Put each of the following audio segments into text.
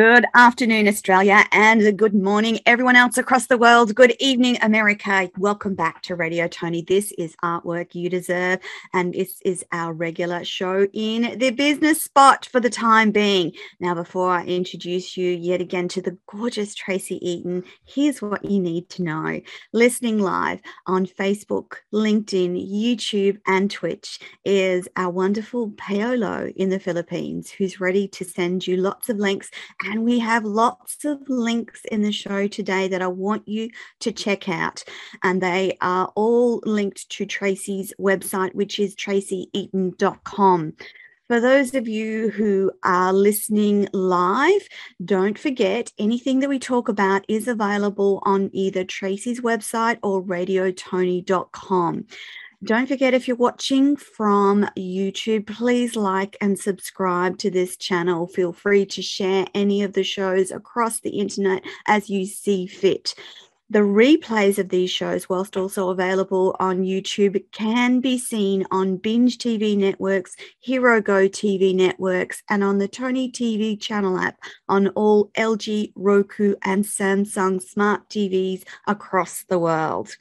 Good afternoon, Australia, and good morning, everyone else across the world. Good evening, America. Welcome back to Radio Tony. This is Artwork You Deserve, and this is our regular show in the business spot for the time being. Now, before I introduce you yet again to the gorgeous Tracy Eaton, here's what you need to know. Listening live on Facebook, LinkedIn, YouTube, and Twitch is our wonderful Paolo in the Philippines, who's ready to send you lots of links and we have lots of links in the show today that I want you to check out. And they are all linked to Tracy's website, which is tracyeaton.com. For those of you who are listening live, don't forget anything that we talk about is available on either Tracy's website or radiotony.com. Don't forget if you're watching from YouTube, please like and subscribe to this channel. Feel free to share any of the shows across the internet as you see fit. The replays of these shows, whilst also available on YouTube, can be seen on Binge TV networks, Hero Go TV networks, and on the Tony TV channel app on all LG, Roku, and Samsung smart TVs across the world.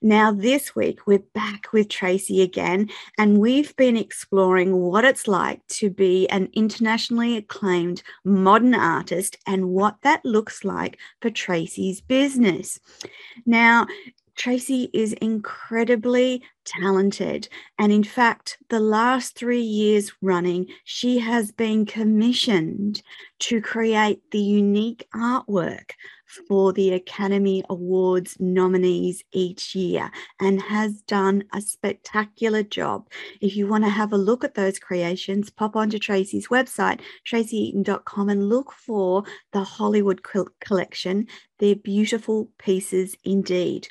Now, this week, we're back with Tracy again, and we've been exploring what it's like to be an internationally acclaimed modern artist and what that looks like for Tracy's business. Now, Tracy is incredibly talented. And in fact, the last three years running, she has been commissioned to create the unique artwork for the Academy Awards nominees each year and has done a spectacular job. If you want to have a look at those creations, pop onto Tracy's website, tracyeaton.com, and look for the Hollywood collection. They're beautiful pieces indeed.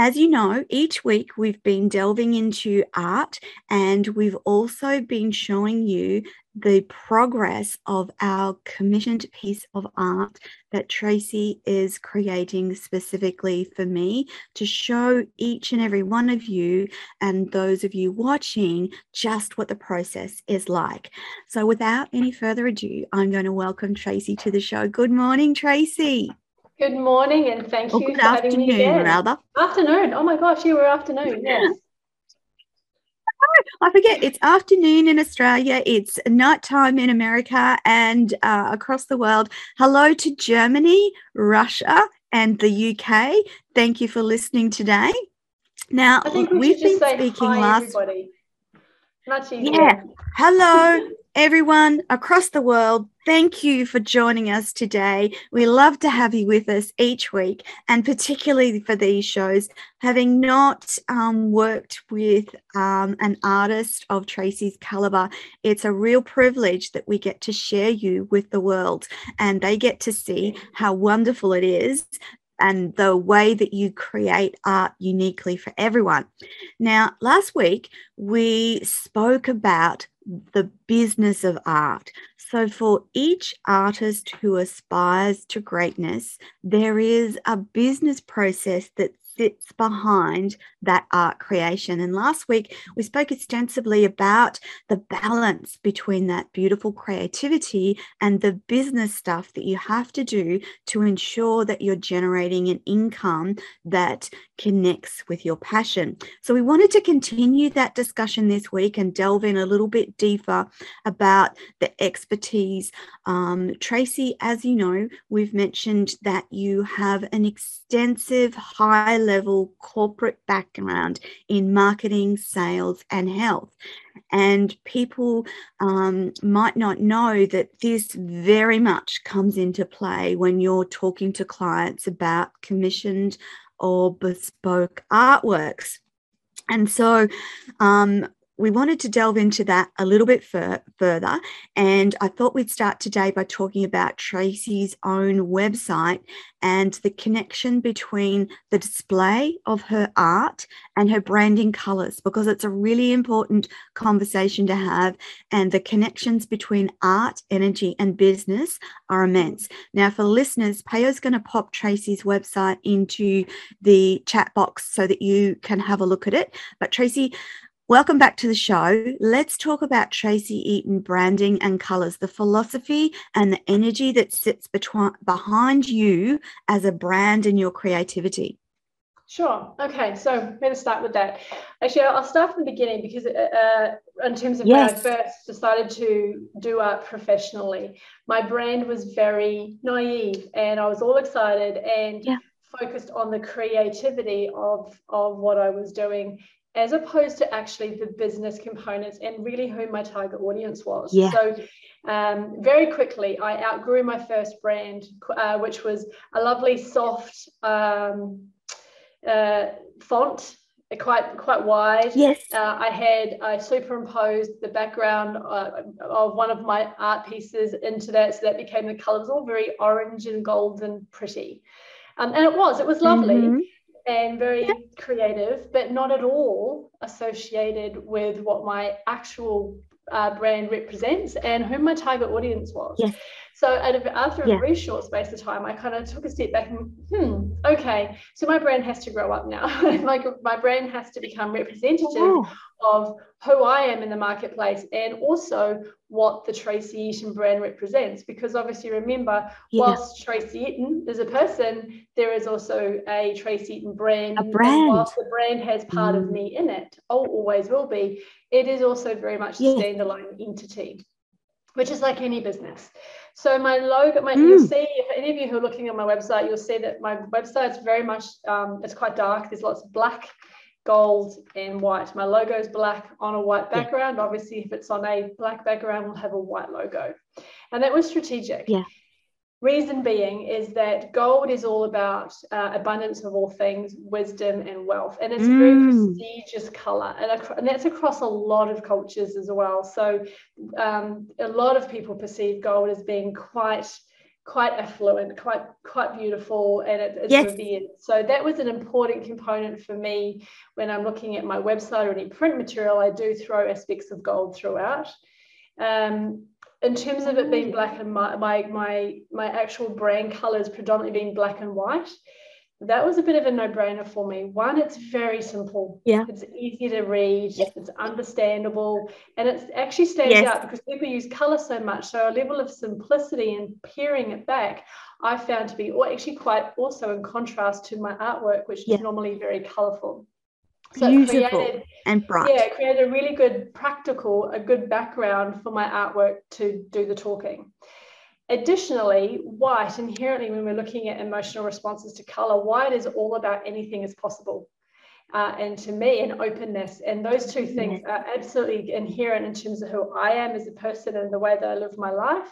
As you know, each week we've been delving into art and we've also been showing you the progress of our commissioned piece of art that Tracy is creating specifically for me to show each and every one of you and those of you watching just what the process is like. So, without any further ado, I'm going to welcome Tracy to the show. Good morning, Tracy. Good morning, and thank you for having me again. Rather. Afternoon. Oh my gosh, you were afternoon. Yes. I forget it's afternoon in Australia, it's nighttime in America and uh, across the world. Hello to Germany, Russia, and the UK. Thank you for listening today. Now, we have been speaking last. Everybody. Much easier. Yeah. Hello, everyone across the world. Thank you for joining us today. We love to have you with us each week, and particularly for these shows. Having not um, worked with um, an artist of Tracy's caliber, it's a real privilege that we get to share you with the world, and they get to see how wonderful it is and the way that you create art uniquely for everyone. Now, last week we spoke about the business of art. So, for each artist who aspires to greatness, there is a business process that sits behind that art creation. And last week, we spoke extensively about the balance between that beautiful creativity and the business stuff that you have to do to ensure that you're generating an income that connects with your passion. So, we wanted to continue that discussion this week and delve in a little bit deeper about the expertise. Um, Tracy, as you know, we've mentioned that you have an extensive high level corporate background in marketing, sales, and health. And people um, might not know that this very much comes into play when you're talking to clients about commissioned or bespoke artworks. And so, um, we wanted to delve into that a little bit fur- further. And I thought we'd start today by talking about Tracy's own website and the connection between the display of her art and her branding colors, because it's a really important conversation to have. And the connections between art, energy, and business are immense. Now, for listeners, Payo's going to pop Tracy's website into the chat box so that you can have a look at it. But Tracy, Welcome back to the show. Let's talk about Tracy Eaton branding and colors, the philosophy and the energy that sits between, behind you as a brand and your creativity. Sure. Okay. So I'm going to start with that. Actually, I'll start from the beginning because, uh, uh in terms of yes. when I first decided to do art professionally, my brand was very naive and I was all excited and yeah. focused on the creativity of, of what I was doing as opposed to actually the business components and really who my target audience was. Yeah. So, um, very quickly, I outgrew my first brand, uh, which was a lovely, soft um, uh, font. Quite quite wide. Yes. Uh, I had I superimposed the background uh, of one of my art pieces into that, so that became the colours all very orange and golden, pretty, um, and it was it was lovely. Mm-hmm and very creative, but not at all associated with what my actual uh, brand represents and who my target audience was. Yes. So after a yeah. very short space of time, I kind of took a step back and, hmm, okay, so my brand has to grow up now. my, my brand has to become representative oh. of who I am in the marketplace and also what the Tracy Eaton brand represents. Because obviously, remember, yeah. whilst Tracy Eaton is a person, there is also a Tracy Eaton brand. A brand. Whilst the brand has part mm. of me in it, oh, always will be, it is also very much a standalone entity, which is like any business. So my logo, my, mm. you'll see if any of you who are looking at my website, you'll see that my website's very much um, it's quite dark. There's lots of black, gold, and white. My logo is black on a white background. Yeah. Obviously, if it's on a black background, we'll have a white logo, and that was strategic. Yeah. Reason being is that gold is all about uh, abundance of all things, wisdom and wealth, and it's a very mm. prestigious color, and, and, that's across a lot of cultures as well. So, um, a lot of people perceive gold as being quite, quite affluent, quite, quite beautiful, and it, it's yes. revered. So that was an important component for me when I'm looking at my website or any print material. I do throw aspects of gold throughout. Um, in terms of it being mm. black and my my my, my actual brand colors predominantly being black and white. That was a bit of a no-brainer for me. One it's very simple. Yeah. It's easy to read. Yes. it's understandable. And it actually stands yes. out because people use color so much. So a level of simplicity and peering it back i found to be actually quite also in contrast to my artwork which yeah. is normally very colorful so Beautiful created, and bright. Yeah, created a really good practical, a good background for my artwork to do the talking. Additionally, white, inherently, when we're looking at emotional responses to color, white is all about anything is possible. Uh, and to me, an openness. And those two things are absolutely inherent in terms of who I am as a person and the way that I live my life.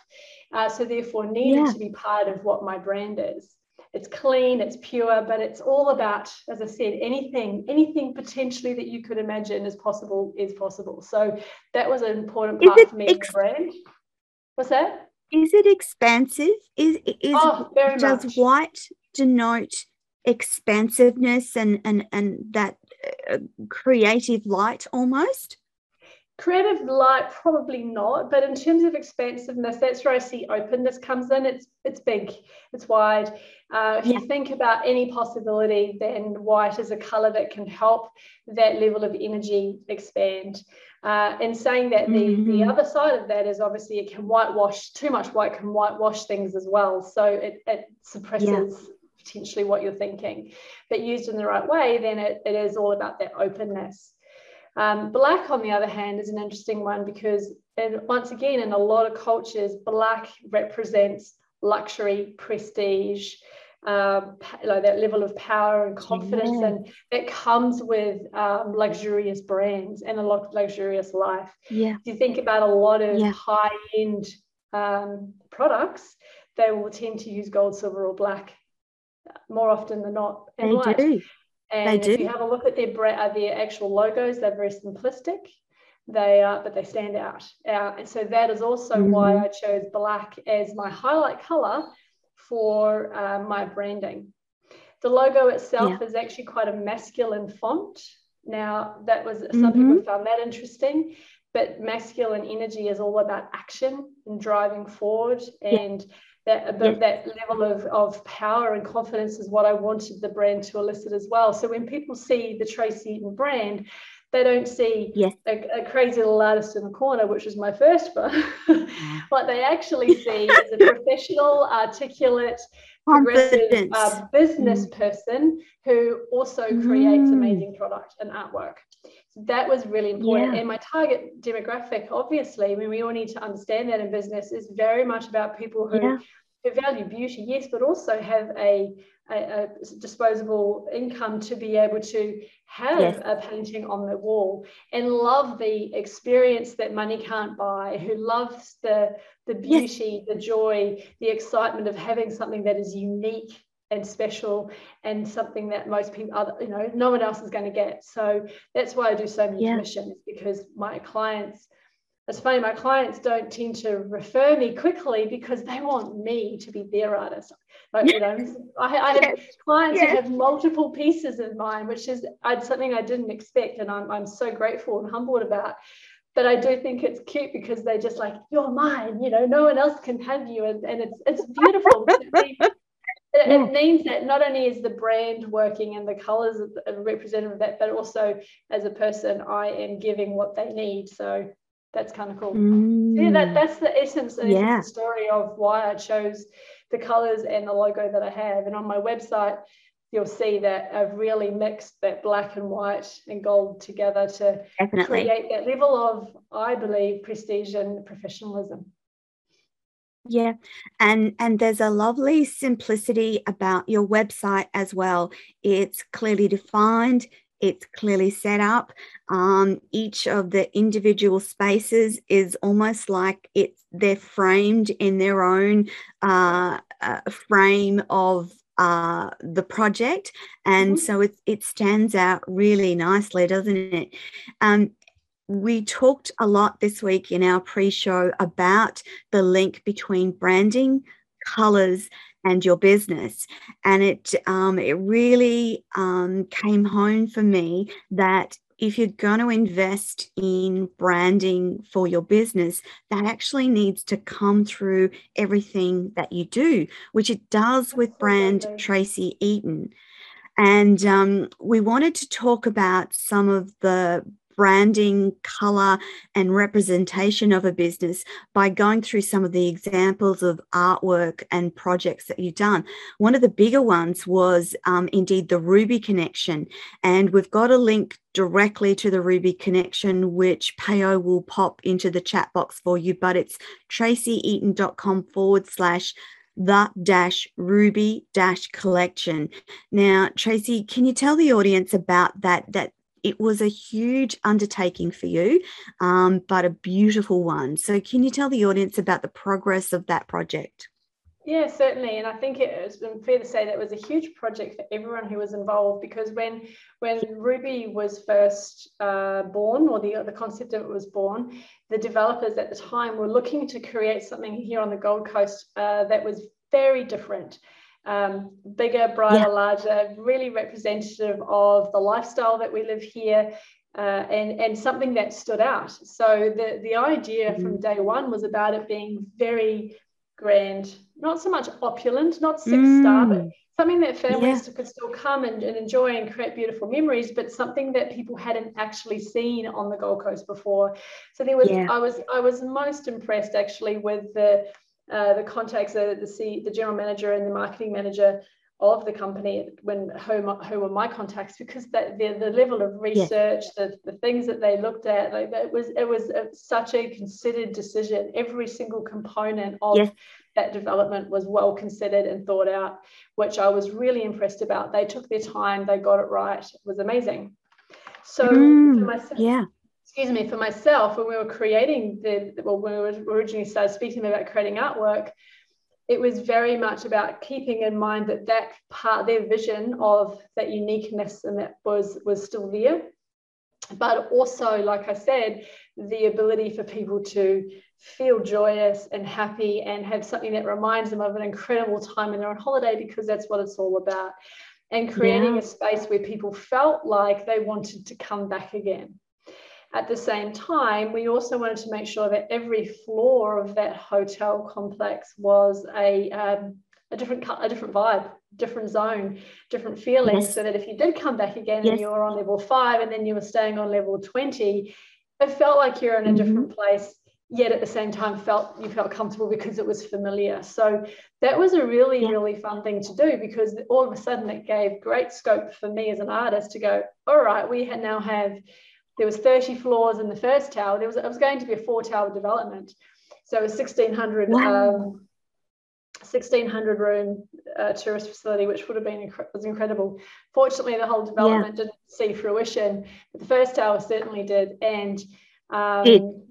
Uh, so, therefore, needed yeah. to be part of what my brand is it's clean, it's pure, but it's all about, as I said, anything, anything potentially that you could imagine is possible is possible. So that was an important part for me ex- brand. What's that? Is it expansive? Is is oh, does much. white denote expansiveness and and and that uh, creative light almost? Creative light probably not but in terms of expansiveness that's where i see openness comes in. It's it's big. It's wide. Uh, if yeah. you think about any possibility then white is a color that can help that level of energy expand. Uh, and saying that the, mm-hmm. the other side of that is obviously it can whitewash too much white can whitewash things as well. So it, it suppresses yeah. potentially what you're thinking. But used in the right way then it, it is all about that openness um, black, on the other hand, is an interesting one because, and once again, in a lot of cultures, black represents luxury, prestige, um, know, that level of power and confidence, yeah. and that comes with um, luxurious brands and a lot luxurious life. Yeah. If you think about a lot of yeah. high-end um, products, they will tend to use gold, silver, or black more often than not. And they do. And if you have a look at their uh, their actual logos, they're very simplistic. They are, but they stand out. Uh, and so that is also mm-hmm. why I chose black as my highlight color for uh, my branding. The logo itself yeah. is actually quite a masculine font. Now, that was some mm-hmm. people found that interesting, but masculine energy is all about action and driving forward and that, yes. that level of, of power and confidence is what I wanted the brand to elicit as well. So when people see the Tracy Eaton brand, they don't see yes. a, a, crazy little artist in the corner, which was my first one. what they actually see is a professional, articulate, progressive uh, business mm. person who also creates mm. amazing product and artwork. So that was really important. Yeah. And my target demographic, obviously, I mean, we all need to understand that in business, is very much about people who, yeah. Who value beauty, yes, but also have a a, a, disposable income to be able to have yes. a painting on the wall and love the experience that money can't buy who loves the the beauty yes. the joy the excitement of having something that is unique and special and something that most people other you know no one else is going to get so that's why i do so many yeah. commissions because my clients it's funny, my clients don't tend to refer me quickly because they want me to be their artist. Like, you know, I, I have yes. clients yes. who have multiple pieces of mine, which is something I didn't expect, and I'm, I'm so grateful and humbled about. But I do think it's cute because they just like, you're mine, you know, no one else can have you. And, and it's it's beautiful. it, it, mm. means that not only is the brand working and the colors are representative of that, but also as a person, I am giving what they need. So that's kind of cool. Mm. yeah, that, that's the essence and yeah. the story of why I chose the colors and the logo that I have. And on my website, you'll see that I've really mixed that black and white and gold together to Definitely. create that level of, I believe, prestige and professionalism. Yeah, and and there's a lovely simplicity about your website as well. It's clearly defined it's clearly set up. Um, each of the individual spaces is almost like it's they're framed in their own uh, uh, frame of uh, the project, and mm-hmm. so it it stands out really nicely, doesn't it? Um, we talked a lot this week in our pre-show about the link between branding, colors, and your business. And it um, it really um, came home for me that if you're going to invest in branding for your business, that actually needs to come through everything that you do, which it does with brand Tracy Eaton. And um, we wanted to talk about some of the branding, color, and representation of a business by going through some of the examples of artwork and projects that you've done. One of the bigger ones was um, indeed the Ruby Collection. And we've got a link directly to the Ruby Collection, which Payo will pop into the chat box for you, but it's tracyeaton.com forward slash the dash ruby dash collection now tracy can you tell the audience about that that it was a huge undertaking for you, um, but a beautiful one. So, can you tell the audience about the progress of that project? Yeah, certainly, and I think it's been fair to say that it was a huge project for everyone who was involved because when when Ruby was first uh, born, or the the concept of it was born, the developers at the time were looking to create something here on the Gold Coast uh, that was very different um, bigger, brighter, yeah. larger, really representative of the lifestyle that we live here. Uh, and, and something that stood out. So the, the idea mm-hmm. from day one was about it being very grand, not so much opulent, not six mm. star, but something that families yeah. could still come and, and enjoy and create beautiful memories, but something that people hadn't actually seen on the Gold Coast before. So there was yeah. I was I was most impressed actually with the uh, the contacts, the, the, C, the general manager and the marketing manager of the company when who, who were my contacts because that the, the level of research the, the things that they looked at like it was it was a, such a considered decision. Every single component of that development was well considered and thought out which i was really impressed about. They took their time. They got it right. It was amazing. So mm, myself, yeah excuse me, for myself, when we were creating the, well, when we originally started speaking about creating artwork, it was very much about keeping in mind that that part, their vision of that uniqueness and that was was still there, but also, like I said, the ability for people to feel joyous and happy and have something that reminds them of an incredible time when they're on holiday because that's what it's all about. And creating yeah. a space where people felt like they wanted to come back again at the same time, we also wanted to make sure that every floor of that hotel complex was a, um, a different a different vibe. different zone, different feeling, yes. so that if you did come back again yes. and you were on level five and then you were staying on level 20, it felt like you're in a mm-hmm. different place yet at the same time felt you felt comfortable because it was familiar so that was a really yeah. really fun thing to do because all of a sudden it gave great scope for me as an artist to go all right we now have there was 30 floors in the first tower there was it was going to be a four tower development so it was 1600 wow. um, 1600 room uh, tourist facility, which would have been inc- was incredible. Fortunately, the whole development yeah. didn't see fruition, but the first tower certainly did. And um,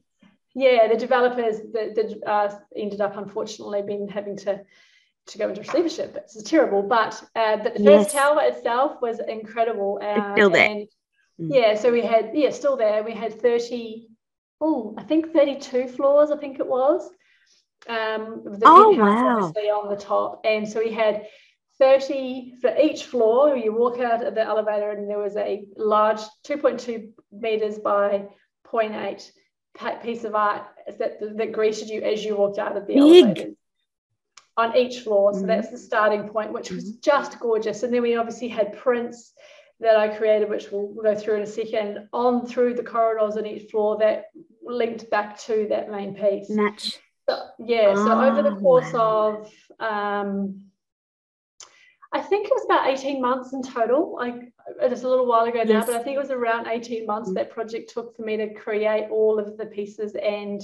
yeah, the developers that, that uh, ended up unfortunately being having to to go into receivership. It's terrible, but uh, but the first yes. tower itself was incredible. Uh, it's still there. And, mm. Yeah, so we had yeah, still there. We had thirty, oh, I think thirty-two floors. I think it was. Um, the oh wow! Obviously on the top, and so we had 30 for each floor. You walk out of the elevator, and there was a large 2.2 meters by 0.8 piece of art that, that greeted you as you walked out of the Big. elevator on each floor. So mm-hmm. that's the starting point, which was mm-hmm. just gorgeous. And then we obviously had prints that I created, which we'll, we'll go through in a second, on through the corridors on each floor that linked back to that main piece. Match. So, yeah. Oh, so over the course wow. of um, I think it was about 18 months in total. Like it's a little while ago now, but I think it was around 18 months mm-hmm. that project took for me to create all of the pieces and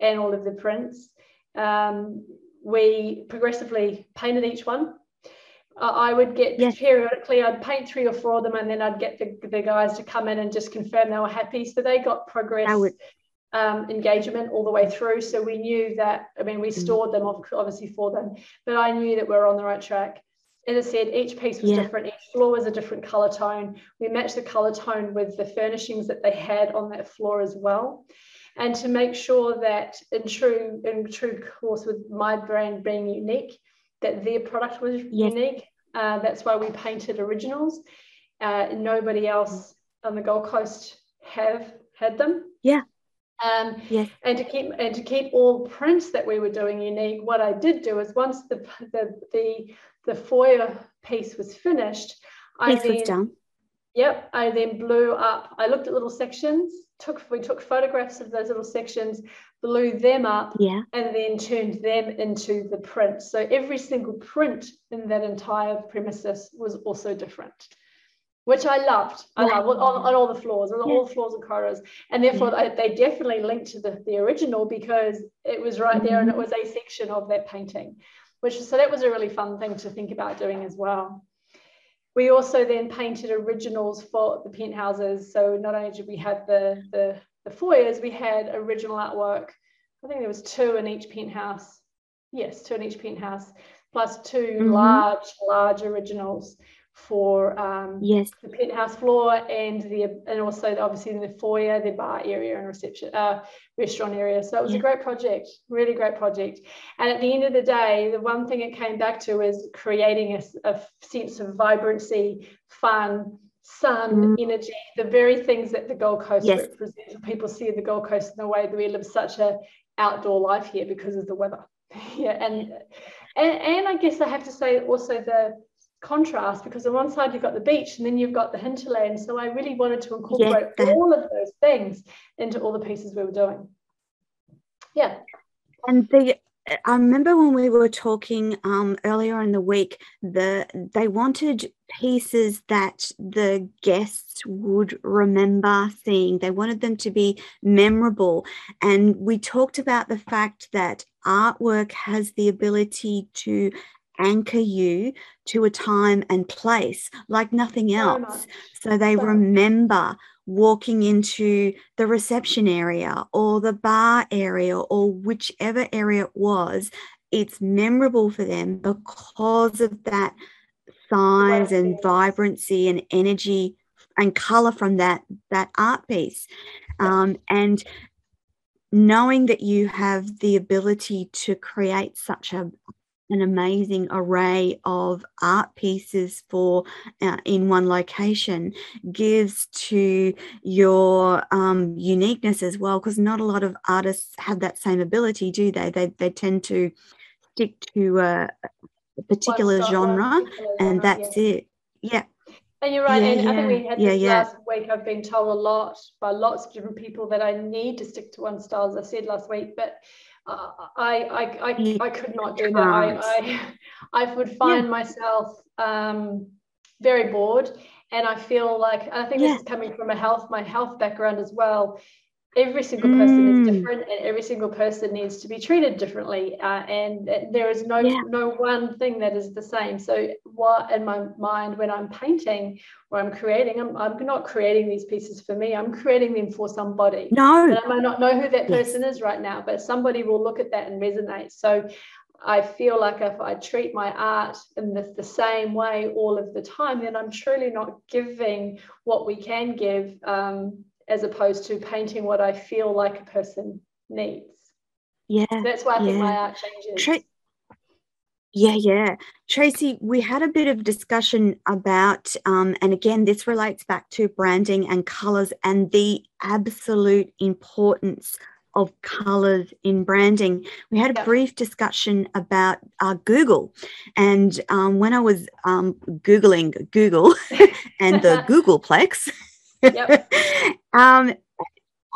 and all of the prints. Um, we progressively painted each one. Uh, I would get yes. periodically, I'd paint three or four of them, and then I'd get the, the guys to come in and just confirm they were happy. So they got progress. Would- um, engagement all the way through. So we knew that, I mean, we mm-hmm. stored them obviously for them, but I knew that we are on the right track as I said, each piece was yeah. different. Each floor was a different color tone. We matched the color tone with the furnishings that they had on that floor as well. And to make sure that in true, in true course with my brand being unique, that their product was yes. unique. Uh, that's why we painted originals. Uh, nobody else on the Gold Coast have had them. Yeah. Um, yes. And to keep and to keep all prints that we were doing unique, what I did do is once the the the, the foyer piece was finished, I then, was done. Yep, I then blew up. I looked at little sections. Took we took photographs of those little sections, blew them up, yeah, and then turned them into the print. So every single print in that entire premises was also different which I loved. I love on, on all the floors, on yeah. all the floors and corridors, and therefore yeah. they definitely linked to the, the original because it was right mm-hmm. there and it was a section of that painting, which so that was a really fun thing to think about doing as well. We also then painted originals for the penthouses. So not only did we have the the, the foyers, we had original artwork. I think there was two in each penthouse. Yes, two in each penthouse, plus 2 mm-hmm. large, large originals for um, yes the penthouse floor and the and also obviously in the foyer, the bar area and reception uh, restaurant area. So it was yeah. a great project, really great project. And at the end of the day, the one thing it came back to is creating a, a sense of vibrancy, fun, sun, mm. energy, the very things that the Gold Coast yes. represents. People see the Gold Coast in the way that we live such a outdoor life here because of the weather. yeah, and, and and I guess I have to say also the contrast because on one side you've got the beach and then you've got the hinterland. So I really wanted to incorporate yeah. all of those things into all the pieces we were doing. Yeah. And the I remember when we were talking um, earlier in the week, the they wanted pieces that the guests would remember seeing. They wanted them to be memorable, and we talked about the fact that artwork has the ability to anchor you to a time and place like nothing else. So, so they so remember walking into the reception area or the bar area or whichever area it was. It's memorable for them because of that size and vibrancy and energy and color from that that art piece. Um, and knowing that you have the ability to create such a an amazing array of art pieces for uh, in one location gives to your um, uniqueness as well because not a lot of artists have that same ability do they they, they tend to stick to a, particular genre, particular and that's yeah. it. Yeah. And you're right. Yeah, and yeah. I think we had this yeah, last week. I've been told a lot by lots of different people that I need to stick to one style, as I said last week. But uh, I, I, I, I could not do that. I, I, I would find myself um, very bored. And I feel like, I think this is coming from a health, my health background as well every single person mm. is different and every single person needs to be treated differently uh, and there is no yeah. no one thing that is the same so what in my mind when i'm painting or i'm creating I'm, I'm not creating these pieces for me i'm creating them for somebody no and i might not know who that person yes. is right now but somebody will look at that and resonate so I feel like if I treat my art in the, the, same way all of the time, then I'm truly not giving what we can give um, as opposed to painting what I feel like a person needs. Yeah. So that's why I yeah. think my art changes. Tra- yeah, yeah. Tracy, we had a bit of discussion about, um, and again, this relates back to branding and colors and the absolute importance of colors in branding. We had a yep. brief discussion about uh, Google. And um, when I was um, Googling Google and the Googleplex, Yep. um,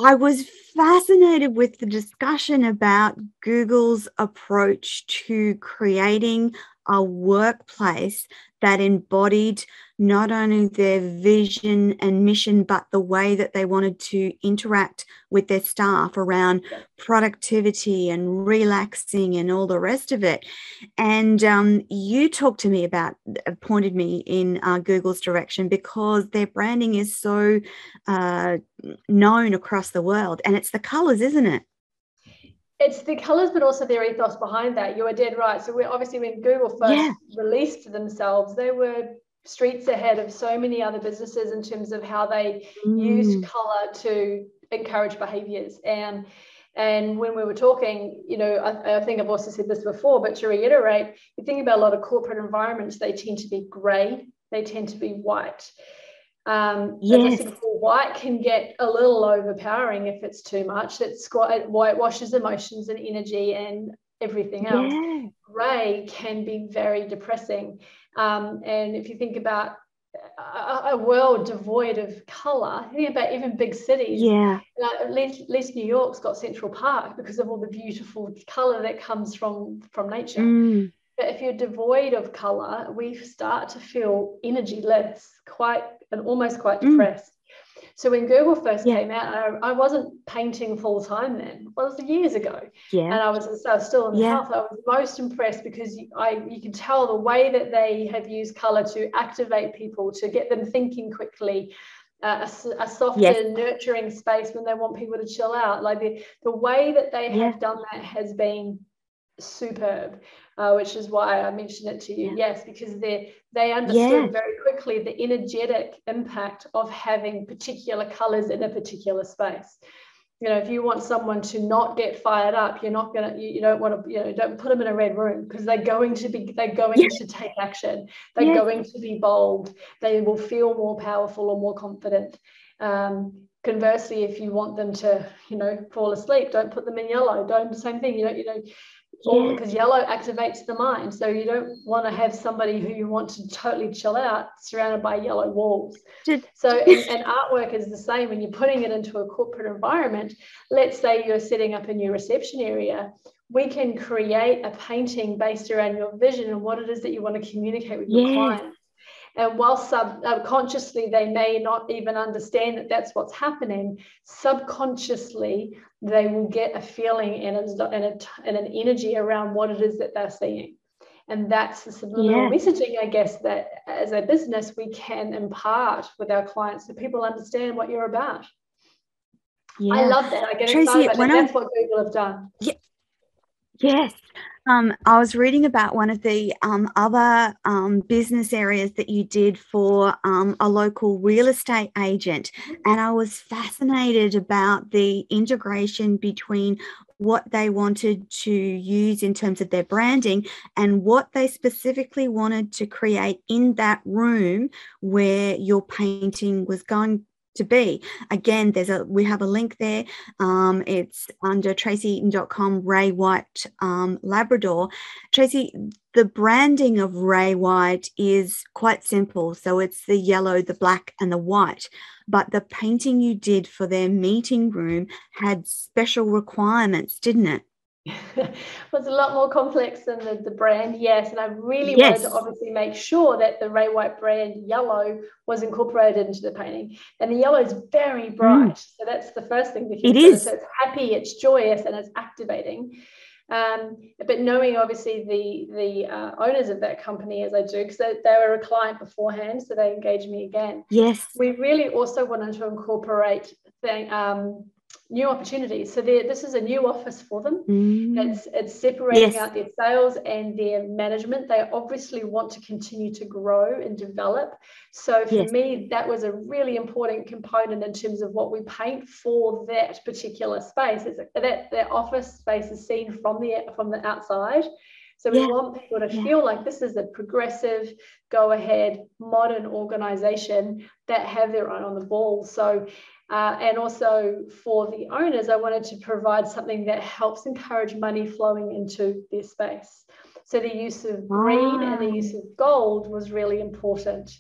I was fascinated with the discussion about Google's approach to creating a workplace that embodied not only their vision and mission, but the way that they wanted to interact with their staff around productivity and relaxing and all the rest of it. And um, you talked to me about, uh, pointed me in uh, Google's direction because their branding is so uh, known across the world. And it's the colors, isn't it? It's the colors but also their ethos behind that you are dead right so we obviously when google first yeah. released themselves they were streets ahead of so many other businesses in terms of how they mm. used color to encourage behaviors and and when we were talking, you know, I, I, think I've also said this before, but to reiterate, you think about a lot of corporate environments, they tend to be grey, they tend to be white. Um, yes. white can get a little overpowering if it's too much. It's quite washes emotions and energy and everything else. Yeah. Grey can be very depressing. Um, and if you think about a, a, world devoid of color, think about even big cities. Yeah. Uh, at, least, at least New York's got Central Park because of all the beautiful color that comes from from nature. Mm. But if you're devoid of color, we start to feel energyless, quite and almost quite mm. depressed. So when Google first yeah. came out, I, I, wasn't painting full time then. It was years ago. Yeah. And I was, I was still in the yeah. health. I was most impressed because I you can tell the way that they have used color to activate people, to get them thinking quickly. Uh, a, a, softer, yes. nurturing space when they want people to chill out. Like the, the way that they yeah. have done that has been superb uh, which is why I mentioned it to you. Yeah. Yes, because they they understood yeah. very quickly the energetic impact of having particular colors in a particular space. You know, if you want someone to not get fired up, you're not gonna, you, you don't want to, you know, don't put them in a red room because they're going to be, they're going yeah. to take action. They're going to be bold. They will feel more powerful or more confident. Um, conversely, if you want them to, you know, fall asleep, don't put them in yellow. Don't same thing. You know, you know, because yellow activates the mind. So you don't want to have somebody who you want to totally chill out surrounded by yellow walls. so and, and, artwork is the same when you're putting it into a corporate environment. Let's say you're setting up a new reception area. We can create a painting based around your vision and what it is that you want to communicate with your client. And while subconsciously um, they may not even understand that that's what's happening, subconsciously they will get a feeling and, a, and, a, and an energy around what it is that they're seeing. And that's the subliminal yeah. messaging, I guess, that as a business we can impart with our clients so people understand what you're about. Yeah. I love that. I get Tracy, excited about That's what Google have done. Yeah. Yes. Um, I was reading about one of the um, other um, business areas that you did for um, a local real estate agent, and I was fascinated about the integration between what they wanted to use in terms of their branding and what they specifically wanted to create in that room where your painting was going to be. Again, there's a we have a link there. Um, it's under tracy.com Ray White um, Labrador. Tracy, the branding of Ray White is quite simple. So it's the yellow, the black, and the white. But the painting you did for their meeting room had special requirements, didn't it? was a lot more complex than the, the brand, yes. And I really yes. wanted to obviously make sure that the Ray White brand yellow was incorporated into the painting. And the yellow is very mm. bright. Mm. So that's the first thing to consider. It is. So it's happy, it's joyous, and it's activating. Um, but knowing obviously the the uh, owners of that company as I do, because they, they were a client beforehand, so they engaged me again. Yes. We really also wanted to incorporate thing, um, new opportunities. So this is a new office for them. Mm. It's, it's separating yes. out their sales and their management. They obviously want to continue to grow and develop. So for yes. me, that was a really important component in terms of what we paint for that particular space. Is that that office space is seen from the from the outside. So we yeah. want people to yeah. feel like this is a progressive, go ahead, modern organization that have their own on the ball. So uh, and also for the owners, I wanted to provide something that helps encourage money flowing into their space. So the use of green and the use of gold was really important.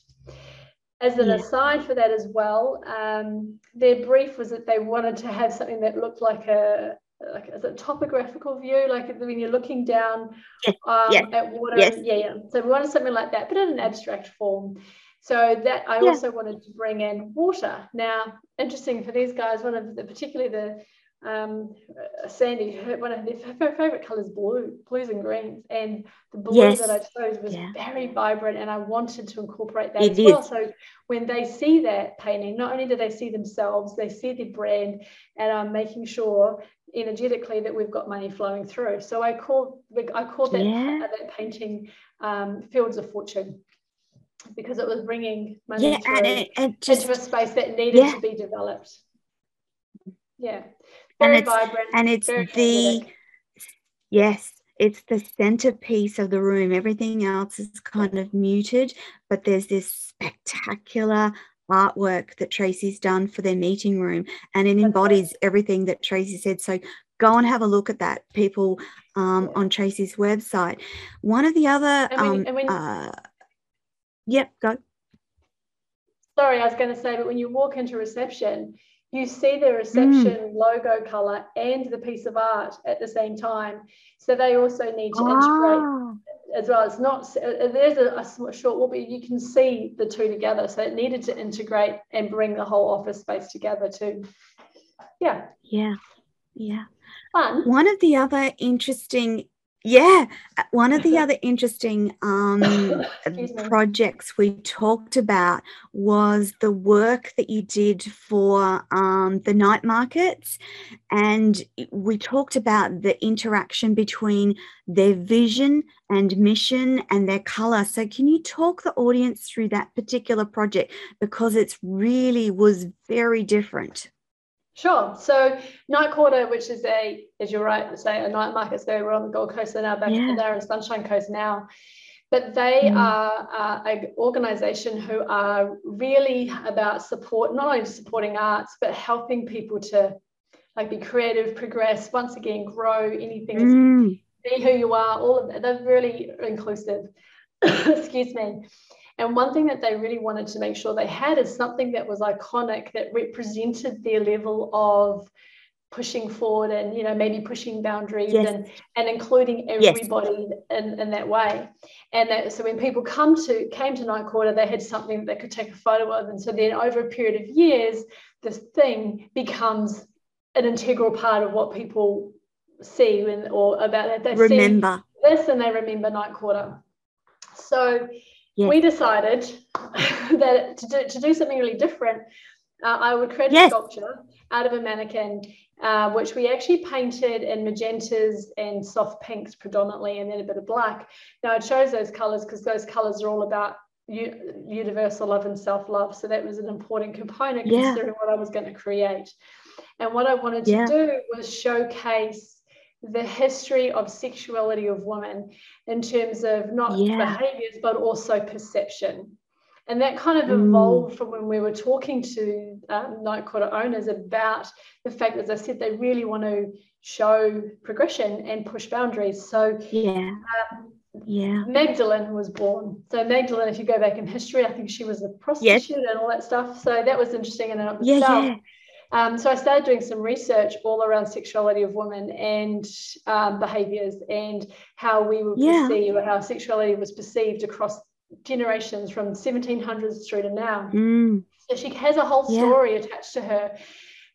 As an yeah. aside for that as well, um, their brief was that they wanted to have something that looked like a like as a topographical view, like when you're looking down yes. Um, yes. at water. Yes. Yeah, yeah. So we wanted something like that, but in an abstract form. So that I yeah. also wanted to bring in water. Now, interesting for these guys, one of the particularly the um, Sandy, one of their favorite colors blue, blues and greens, and the blue yes. that I chose was yeah. very vibrant, and I wanted to incorporate that it as is. well. So when they see that painting, not only do they see themselves, they see the brand, and I'm making sure energetically that we've got money flowing through. So I call I called that yeah. that painting um, Fields of Fortune because it was bringing money yeah, and it, just, into a space that needed yeah. to be developed. Yeah, very and it's, vibrant, and it's the yes, it's the centerpiece of the room. Everything else is kind of muted, but there's this spectacular artwork that Tracy's done for their meeting room, and it embodies everything that Tracy said. So go and have a look at that, people, um, on Tracy's website. One of the other. Um, when, uh, Yep, go. Sorry, I was going to say, but when you walk into reception, you see the reception mm. logo color and the piece of art at the same time. So they also need to integrate ah. as well. It's not uh, there's a, a short walk, but you can see the two together. So it needed to integrate and bring the whole office space together too. Yeah. Yeah. Yeah. Fun. One of the other interesting yeah, uh, one of the other interesting um, projects we talked about was the work that you did for um, the night markets. And we talked about the interaction between their vision and mission and their color. So, can you talk the audience through that particular project? Because it really was very different. Sure. So Night Quarter, which is a, as you're right to say, a night market. So we're on the Gold Coast, and now back yeah. there in Sunshine Coast now. But they mm. are uh, an organisation who are really about support, not only supporting arts, but helping people to like be creative, progress, once again, grow anything, mm. be who you are. All of that. They're really inclusive. Excuse me. And one thing that they really wanted to make sure they had is something that was iconic that represented their level of pushing forward and you know maybe pushing boundaries yes. and and including everybody yes. in, in that way. And that, so when people come to came to night quarter they had something that they could take a photo of. And so then over a period of years this thing becomes an integral part of what people see when or about it they remember. this and they remember night quarter. So yes. we decided that to do, to do something really different, uh, I would create yes. a sculpture out of a mannequin, uh, which we actually painted in magentas and soft pinks predominantly, and then a bit of black. Now, I chose those colors because those colors are all about u- universal love and self love. So that was an important component yeah. considering what I was going to create. And what I wanted to yeah. do was showcase the history of sexuality of women in terms of not yeah. behaviors but also perception And that kind of Mm. evolved from when we were talking to um, NightQuarter owners about the fact, as I said, they really want to show progression and push boundaries. So Yeah. um, Yeah. Magdalene was born. So Magdalene, if you go back in history, I think she was a prostitute and all that stuff. So that was interesting in and of Yeah. itself. Yeah. Um, so I started doing some research all around sexuality of women and um, behaviors and how we were Yeah. perceived, or how sexuality was perceived across generations from 1700s through to now. Mm. So she has a whole Yeah. story attached to her.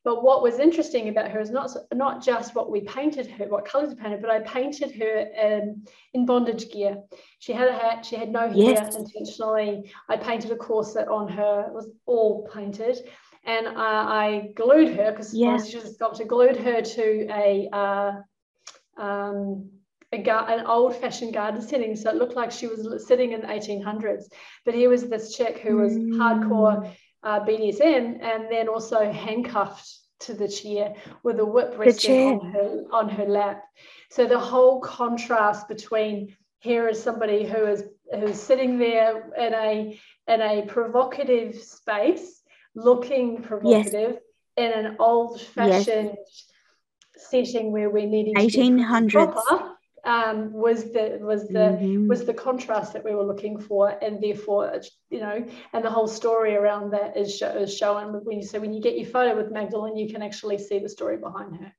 But what was interesting about her is not not just what we painted her, what colours we painted, but I painted her um, in bondage gear. She had a hat, she had no hair Yes. intentionally. I painted a corset on her, it was all painted. And uh, I glued her because Yeah. she was a sculptor, glued her to a uh, um, a gar- an old-fashioned garden setting, so it looked like she was sitting in the 1800s. But here was this chick who was Mm. hardcore uh, BDSM and then also handcuffed to the chair with a whip resting on her on her lap. So the whole contrast between here is somebody who is who's sitting there in a in a provocative space, looking provocative in an old-fashioned setting where we're needing to be 1800s. proper, um, was the was the Mhm. was the contrast that we were looking for, and therefore, you know, and the whole story around that is, show, is shown when you so when you get your photo with Magdalene, you can actually see the story behind her.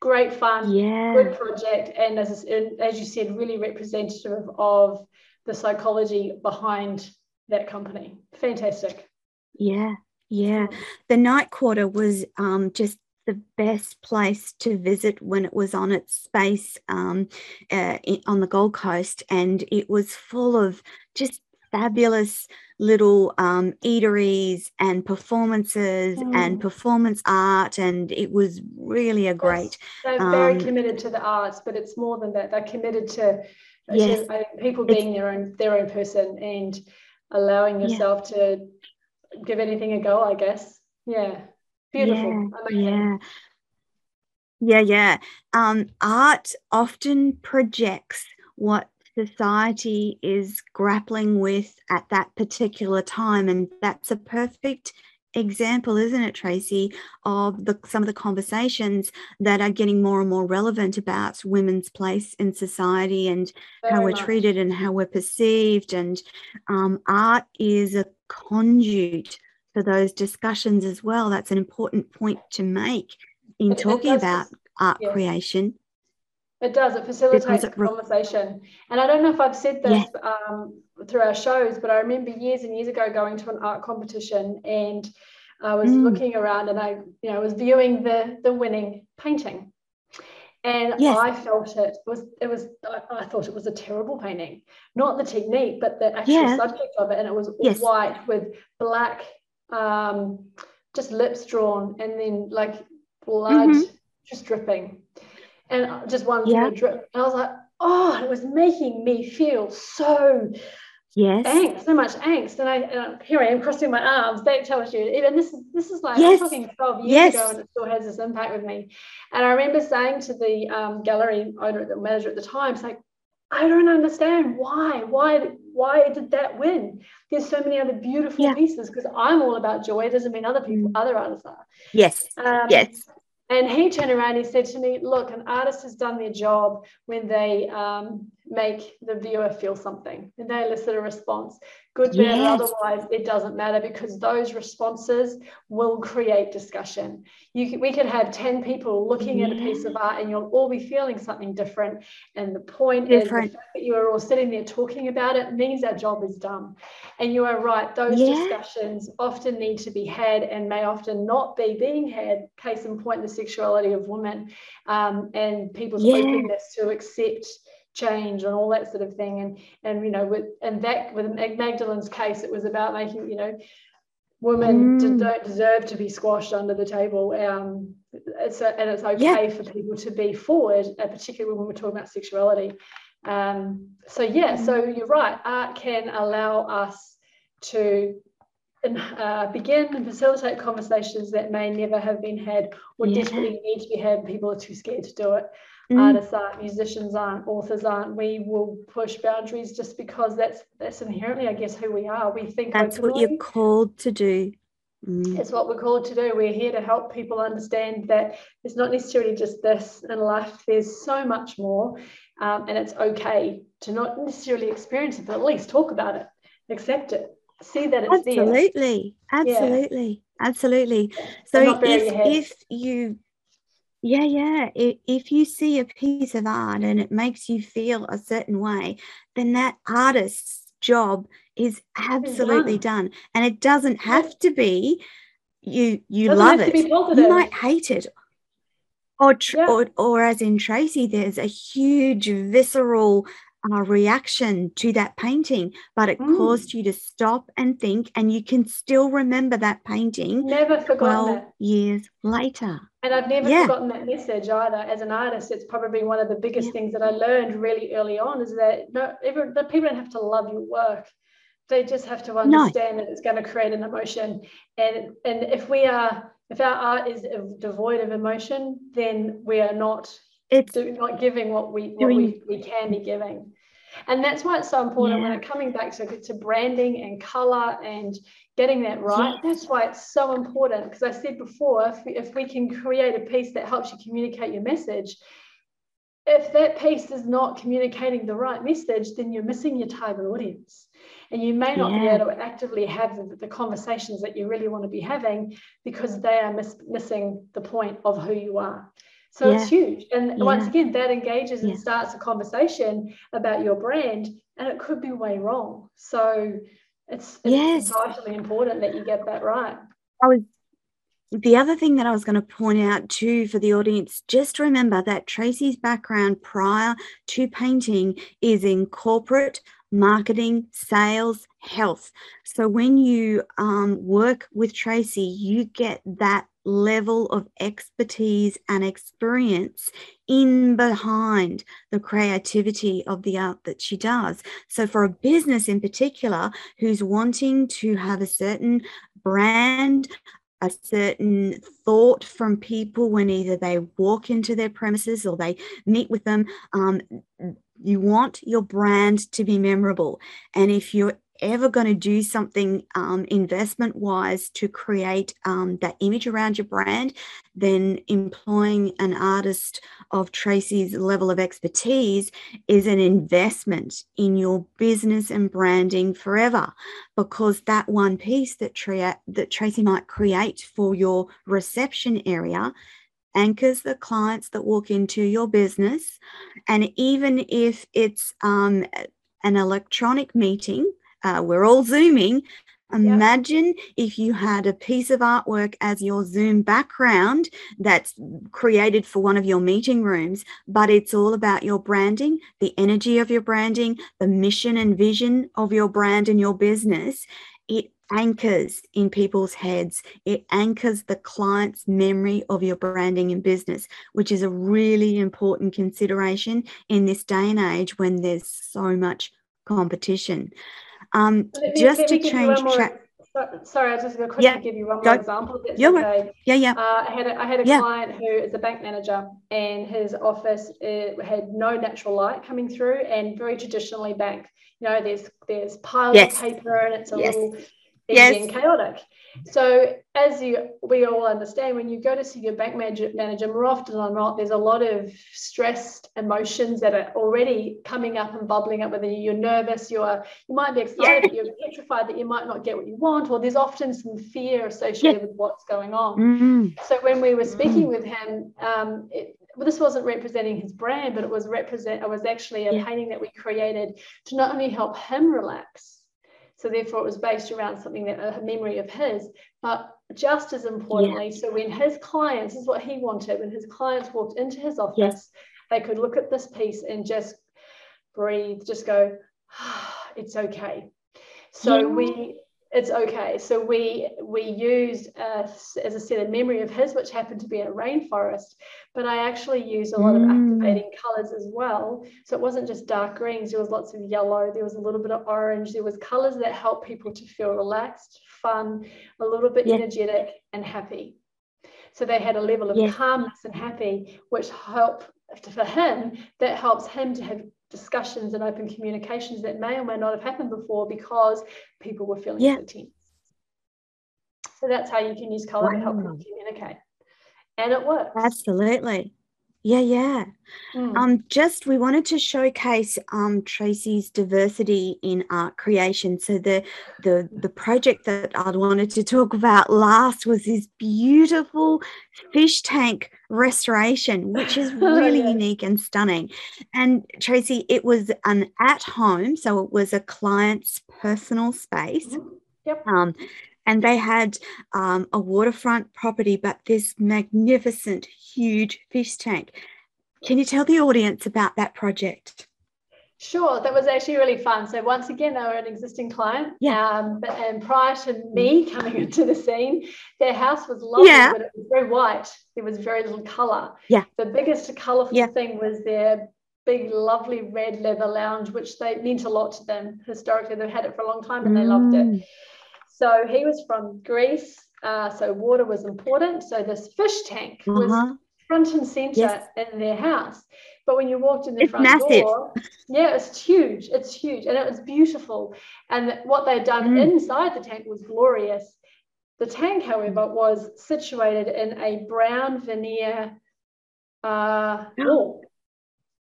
Great fun, Yeah. good project, and as and as you said, really representative of the psychology behind that company. Fantastic. Yeah. Yeah. The NightQuarter was um, just the best place to visit when it was on its space um, uh, on the Gold Coast, and it was full of just fabulous little um, eateries and performances and Mm. performance art, and it was really a great. They're very Um, committed to the arts, but it's more than that. They're committed to, to, Yes. uh, people It's- being their own their own person and allowing Yeah. yourself to give anything a go. I guess. Yeah. Beautiful. Yeah, yeah. Yeah, yeah. Um, art often projects what society is grappling with at that particular time. And that's a perfect example, isn't it, Tracy, of the some of the conversations that are getting more and more relevant about women's place in society and how we're much. treated and how we're perceived. And um, art is a conduit for those discussions as well. That's an important point to make in It- it talking does about art yeah. creation. It does. It facilitates it re- conversation. And I don't know if I've said this um, through our shows, but I remember years and years ago going to an art competition and I was Mm. looking around and I, you know, was viewing the the winning painting. And Yes. I felt it was it was I, I thought it was a terrible painting, not the technique, but the actual Yeah. subject of it. And it was Yes. white with black, um, just lips drawn, and then like blood Mhm. just dripping, and just one Yeah. little drip. And I was like, oh, it was making me feel so Yes. angst, so much angst. And I and here I am crossing my arms. That tells you, even this is this is like Yes. Talking 12 years Yes. ago, and it still has this impact with me. And I remember saying to the um, gallery owner, the manager at the time, it's like, I don't understand why, why, why did that win? There's so many other beautiful Yeah. pieces because I'm all about joy. It doesn't mean other people, Mm. other artists are. Yes. Um, Yes. and he turned around and he said to me, Look, an artist has done their job when they um, make the viewer feel something and they elicit a response. Good, bad, Yes. otherwise, it doesn't matter because those responses will create discussion. You, we could have 10 people looking at a piece of art and you'll all be feeling something different. And the point Different. is the fact that you are all sitting there talking about it means our job is done. And you are right, those Yeah. discussions often need to be had and may often not be being had. Case in point, the sexuality of women um, and people's Yeah. openness to accept change and all that sort of thing. And and you know, with and that with Mag- Magdalene's case, it was about making you know women Mm. don't deserve to be squashed under the table. Um, it's a, and it's okay for people to be forward, uh, particularly when we're talking about sexuality. Um, so yeah, so Mm. you're right. Art can allow us to uh, begin and facilitate conversations that may never have been had or Yeah. desperately need to be had. People are too scared to do it. Mm. artists aren't, musicians aren't, authors aren't. We will push boundaries just because that's that's inherently, I guess, who we are. We think that's openly. what you're called to do. Mm. It's what we're called to do. We're here to help people understand that it's not necessarily just this in life. There's so much more, um, and it's okay to not necessarily experience it, but at least talk about it, accept it, see that it's absolutely, there. absolutely, yeah. absolutely. So if if you yeah, yeah. If, if you see a piece of art and it makes you feel a certain way, then that artist's job is absolutely done. done. And it doesn't have to be you you doesn't love it. You might hate it. Or, tr- yeah. or or as in Tracy, there's a huge visceral uh, reaction to that painting, but it mm. caused you to stop and think, and you can still remember that painting. Never forgotten it. years later. And I've never yeah. forgotten that message either. As an artist, it's probably one of the biggest yeah. things that I learned really early on is that no, every, people don't have to love your work. They just have to understand no. that it's going to create an emotion. And and if we are if our art is devoid of emotion, then we are not it's not giving what we what we, we can be giving. And that's why it's so important yeah. when it coming back to, to branding and color and getting that right. That's why it's so important. Because I said before, if we, if we can create a piece that helps you communicate your message, if that piece is not communicating the right message, then you're missing your target audience. And you may not yeah. be able to actively have the, the, conversations that you really want to be having because they are miss, missing the point of who you are. So yeah. it's huge. And yeah. once again, that engages and starts a conversation about your brand, and it could be way wrong. So it's, it's yes. vitally important that you get that right. I was the other thing that I was going to point out too for the audience, just remember that Tracy's background prior to painting is in corporate marketing, sales, health. So when you um, work with Tracy, you get that level of expertise and experience in behind the creativity of the art that she does. So, for a business in particular who's wanting to have a certain brand, a certain thought from people when either they walk into their premises or they meet with them. Um, you want your brand to be memorable. And if you're ever going to do something um, investment wise to create um, that image around your brand, then employing an artist of Tracy's level of expertise is an investment in your business and branding forever because that one piece that, that Tracy might create for your reception area anchors the clients that walk into your business. And even if it's um, an electronic meeting, uh, we're all Zooming. Imagine yep. if you had a piece of artwork as your Zoom background that's created for one of your meeting rooms, but it's all about your branding, the energy of your branding, the mission and vision of your brand and your business. It anchors in people's heads. It anchors the client's memory of your branding and business, which is a really important consideration in this day and age when there's so much competition. Um, just to change track. Sorry, I was just going to quickly yeah. give you one more Go. example. yeah, okay. yeah, yeah. Uh, I had a, I had a yeah. client who is a bank manager, and his office had no natural light coming through, and very traditionally bank. You know, there's there's piles yes. of paper, and it's a yes. little yes. and chaotic. So, as you we all understand, when you go to see your bank manager, more often than not, there's a lot of stressed emotions that are already coming up and bubbling up within you. You're nervous, you're you might be excited, you're petrified that you might not get what you want, or there's often some fear associated with what's going on. Mm-hmm. So, when we were speaking with him, um, it, well, this wasn't representing his brand, but it was represent. It was actually a yeah. painting that we created to not only help him relax, so therefore, it was based around something that a memory of his. But just as importantly, yeah. so when his clients, this is what he wanted, when his clients walked into his office, yes. they could look at this piece and just breathe, just go, ah, it's okay. So yeah. we it's okay. So we we used, uh, as I said, a memory of his, which happened to be a rainforest, but I actually used a lot mm. of activating colors as well. So it wasn't just dark greens. There was lots of yellow. There was a little bit of orange. There was colors that help people to feel relaxed, fun, a little bit yeah. energetic, and happy. So they had a level of yeah. calmness and happy, which help for him, that helps him to have discussions and open communications that may or may not have happened before because people were feeling yeah. so tense. So that's how you can use color wow. to help communicate. And it works. Absolutely. Yeah, yeah. Mm. Um, just we wanted to showcase um, Tracy's diversity in art creation. So the the the project that I wanted to talk about last was this beautiful fish tank restoration, which is really yeah. unique and stunning. And Tracy, it was an at home, so it was a client's personal space. Mm-hmm. Yep. Um, and they had um, a waterfront property, but this magnificent, huge fish tank. Can you tell the audience about that project? Sure, that was actually really fun. So once again, they were an existing client. Yeah. Um, but and prior to me coming into the scene, their house was lovely, yeah. but it was very white. There was very little colour. Yeah. The biggest colourful yeah. thing was their big, lovely red leather lounge, which they meant a lot to them historically. They've had it for a long time and mm. they loved it. Mm. So he was from Greece. Uh, so water was important. So this fish tank was front and center yes. in their house. But when you walked in the it's front massive. door, yeah, it's huge. It's huge. And it was beautiful. And what they'd done mm. inside the tank was glorious. The tank, however, was situated in a brown veneer uh, wall,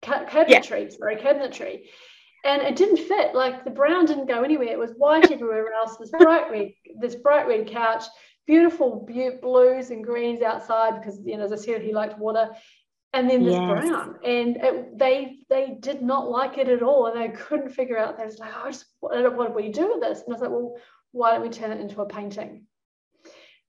cabinetry, yeah. sorry, cabinetry and it didn't fit. Like the brown didn't go anywhere. It was white everywhere else. This bright red, this bright red couch, beautiful blues and greens outside because you know as I said he liked water, and then this yes. brown, and it, they they did not like it at all, and they couldn't figure out. They was like, oh, just, what, what do we do with this? And I was like, well, why don't we turn it into a painting?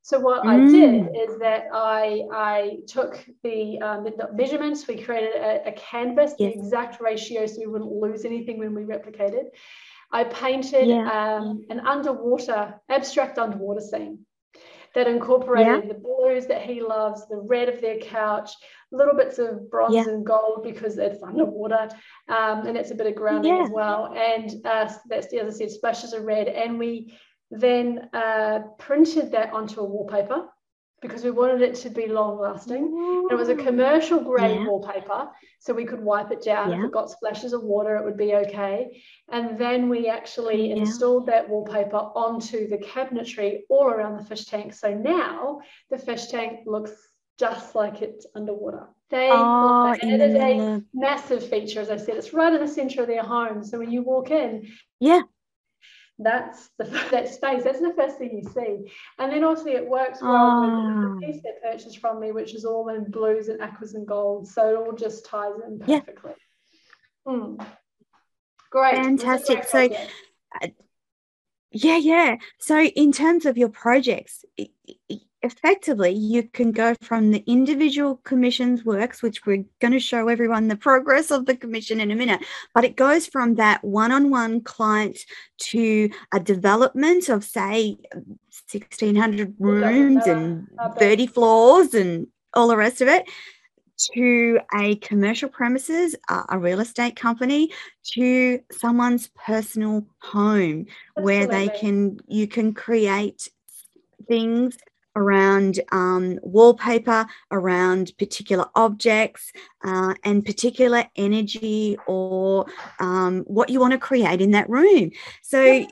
So what mm. I did is that I I took the, um, the measurements. We created a, a canvas, yes. the exact ratio, so we wouldn't lose anything when we replicated. I painted yeah. um, an underwater abstract underwater scene that incorporated yeah. the blues that he loves, the red of their couch, little bits of bronze yeah. and gold because it's underwater, um, and it's a bit of grounding as well. And uh, that's as I said, splashes of red, and we then uh, printed that onto a wallpaper because we wanted it to be long lasting. It was a commercial grade yeah. wallpaper, so we could wipe it down. Yeah. If it got splashes of water, it would be okay. And then we actually yeah. installed that wallpaper onto the cabinetry all around the fish tank. So now the fish tank looks just like it's underwater. They oh, and it is a massive feature, as I said. It's right in the center of their home. So when you walk in, yeah, that's the that space that's the first thing you see and then also it works well oh. with the piece they purchased from me which is all in blues and aquas and gold so it all just ties in perfectly yeah. Mm. great fantastic great so uh, yeah yeah so in terms of your projects effectively you can go from the individual commissions works which we're going to show everyone the progress of the commission in a minute but it goes from that one-on-one client to a development of say 1600 rooms and 30 floors and all the rest of it to a commercial premises, a real estate company, to someone's personal home Absolutely. where they can you can create things around um, wallpaper, around particular objects, uh, and particular energy or um, what you want to create in that room. So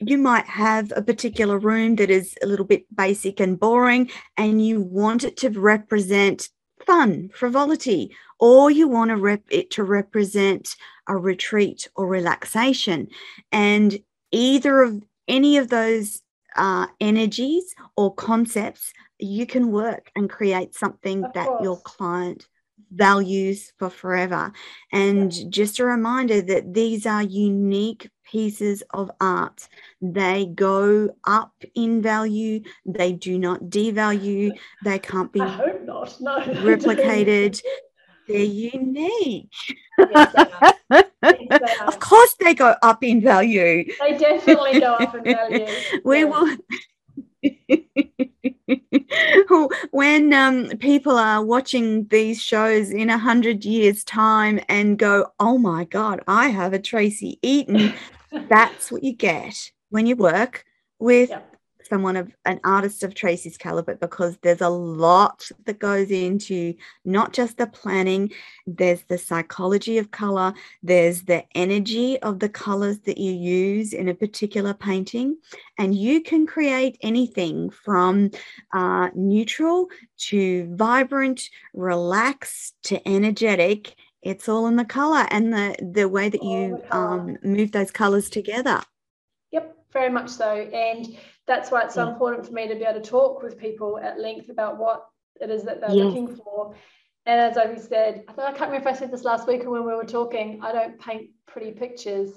you might have a particular room that is a little bit basic and boring, and you want it to represent fun, frivolity, or you want to rep- it to represent a retreat or relaxation. And either of any of those uh, energies or concepts, you can work and create something of that course. your client values for forever. And yeah. just a reminder that these are unique pieces of art. They go up in value, they do not devalue, they can't be I not. No, replicated. They're unique. Yes, they of course, they go up in value. They definitely go up in value. we will. when um, people are watching these shows in a hundred years' time and go, "Oh my God, I have a Tracy Eaton," that's what you get when you work with someone of an artist of Tracy's caliber because there's a lot that goes into not just the planning, there's the psychology of color, there's the energy of the colors that you use in a particular painting. And you can create anything from uh, neutral to vibrant, relaxed to energetic. It's all in the color and the, the way that you um, move those colors together. Yep, very much so. And that's why it's so important for me to be able to talk with people at length about what it is that they're yes. looking for. And as I said, I, I can't remember if I said this last week or when we were talking. I don't paint pretty pictures.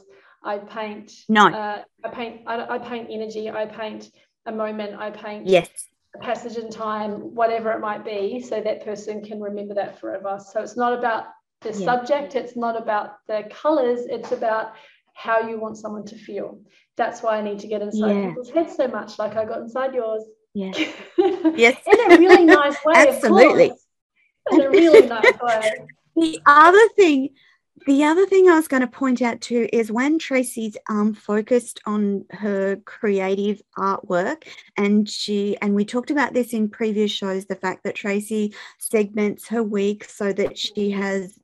I paint. No. Uh, I paint. I, I paint energy. I paint a moment. I paint. Yes. A passage in time, whatever it might be, so that person can remember that forever. So it's not about the yeah. subject. It's not about the colors. It's about how you want someone to feel. That's why I need to get inside yeah. people's heads so much, like I got inside yours. Yeah. yes. In a really nice way. Absolutely. In a really nice way. The other thing the other thing I was going to point out too is when Tracy's um, focused on her creative artwork, and she and we talked about this in previous shows, the fact that Tracy segments her week so that she has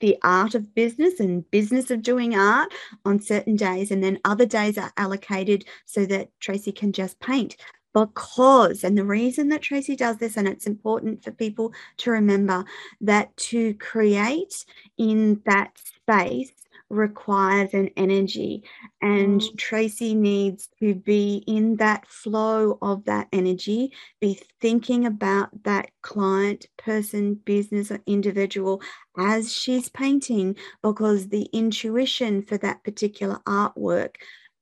the art of business and business of doing art on certain days, and then other days are allocated so that Tracy can just paint because, and the reason that Tracy does this, and it's important for people to remember that to create in that space requires an energy, and mm. Tracy needs to be in that flow of that energy, be thinking about that client, person, business, or individual as she's painting, because the intuition for that particular artwork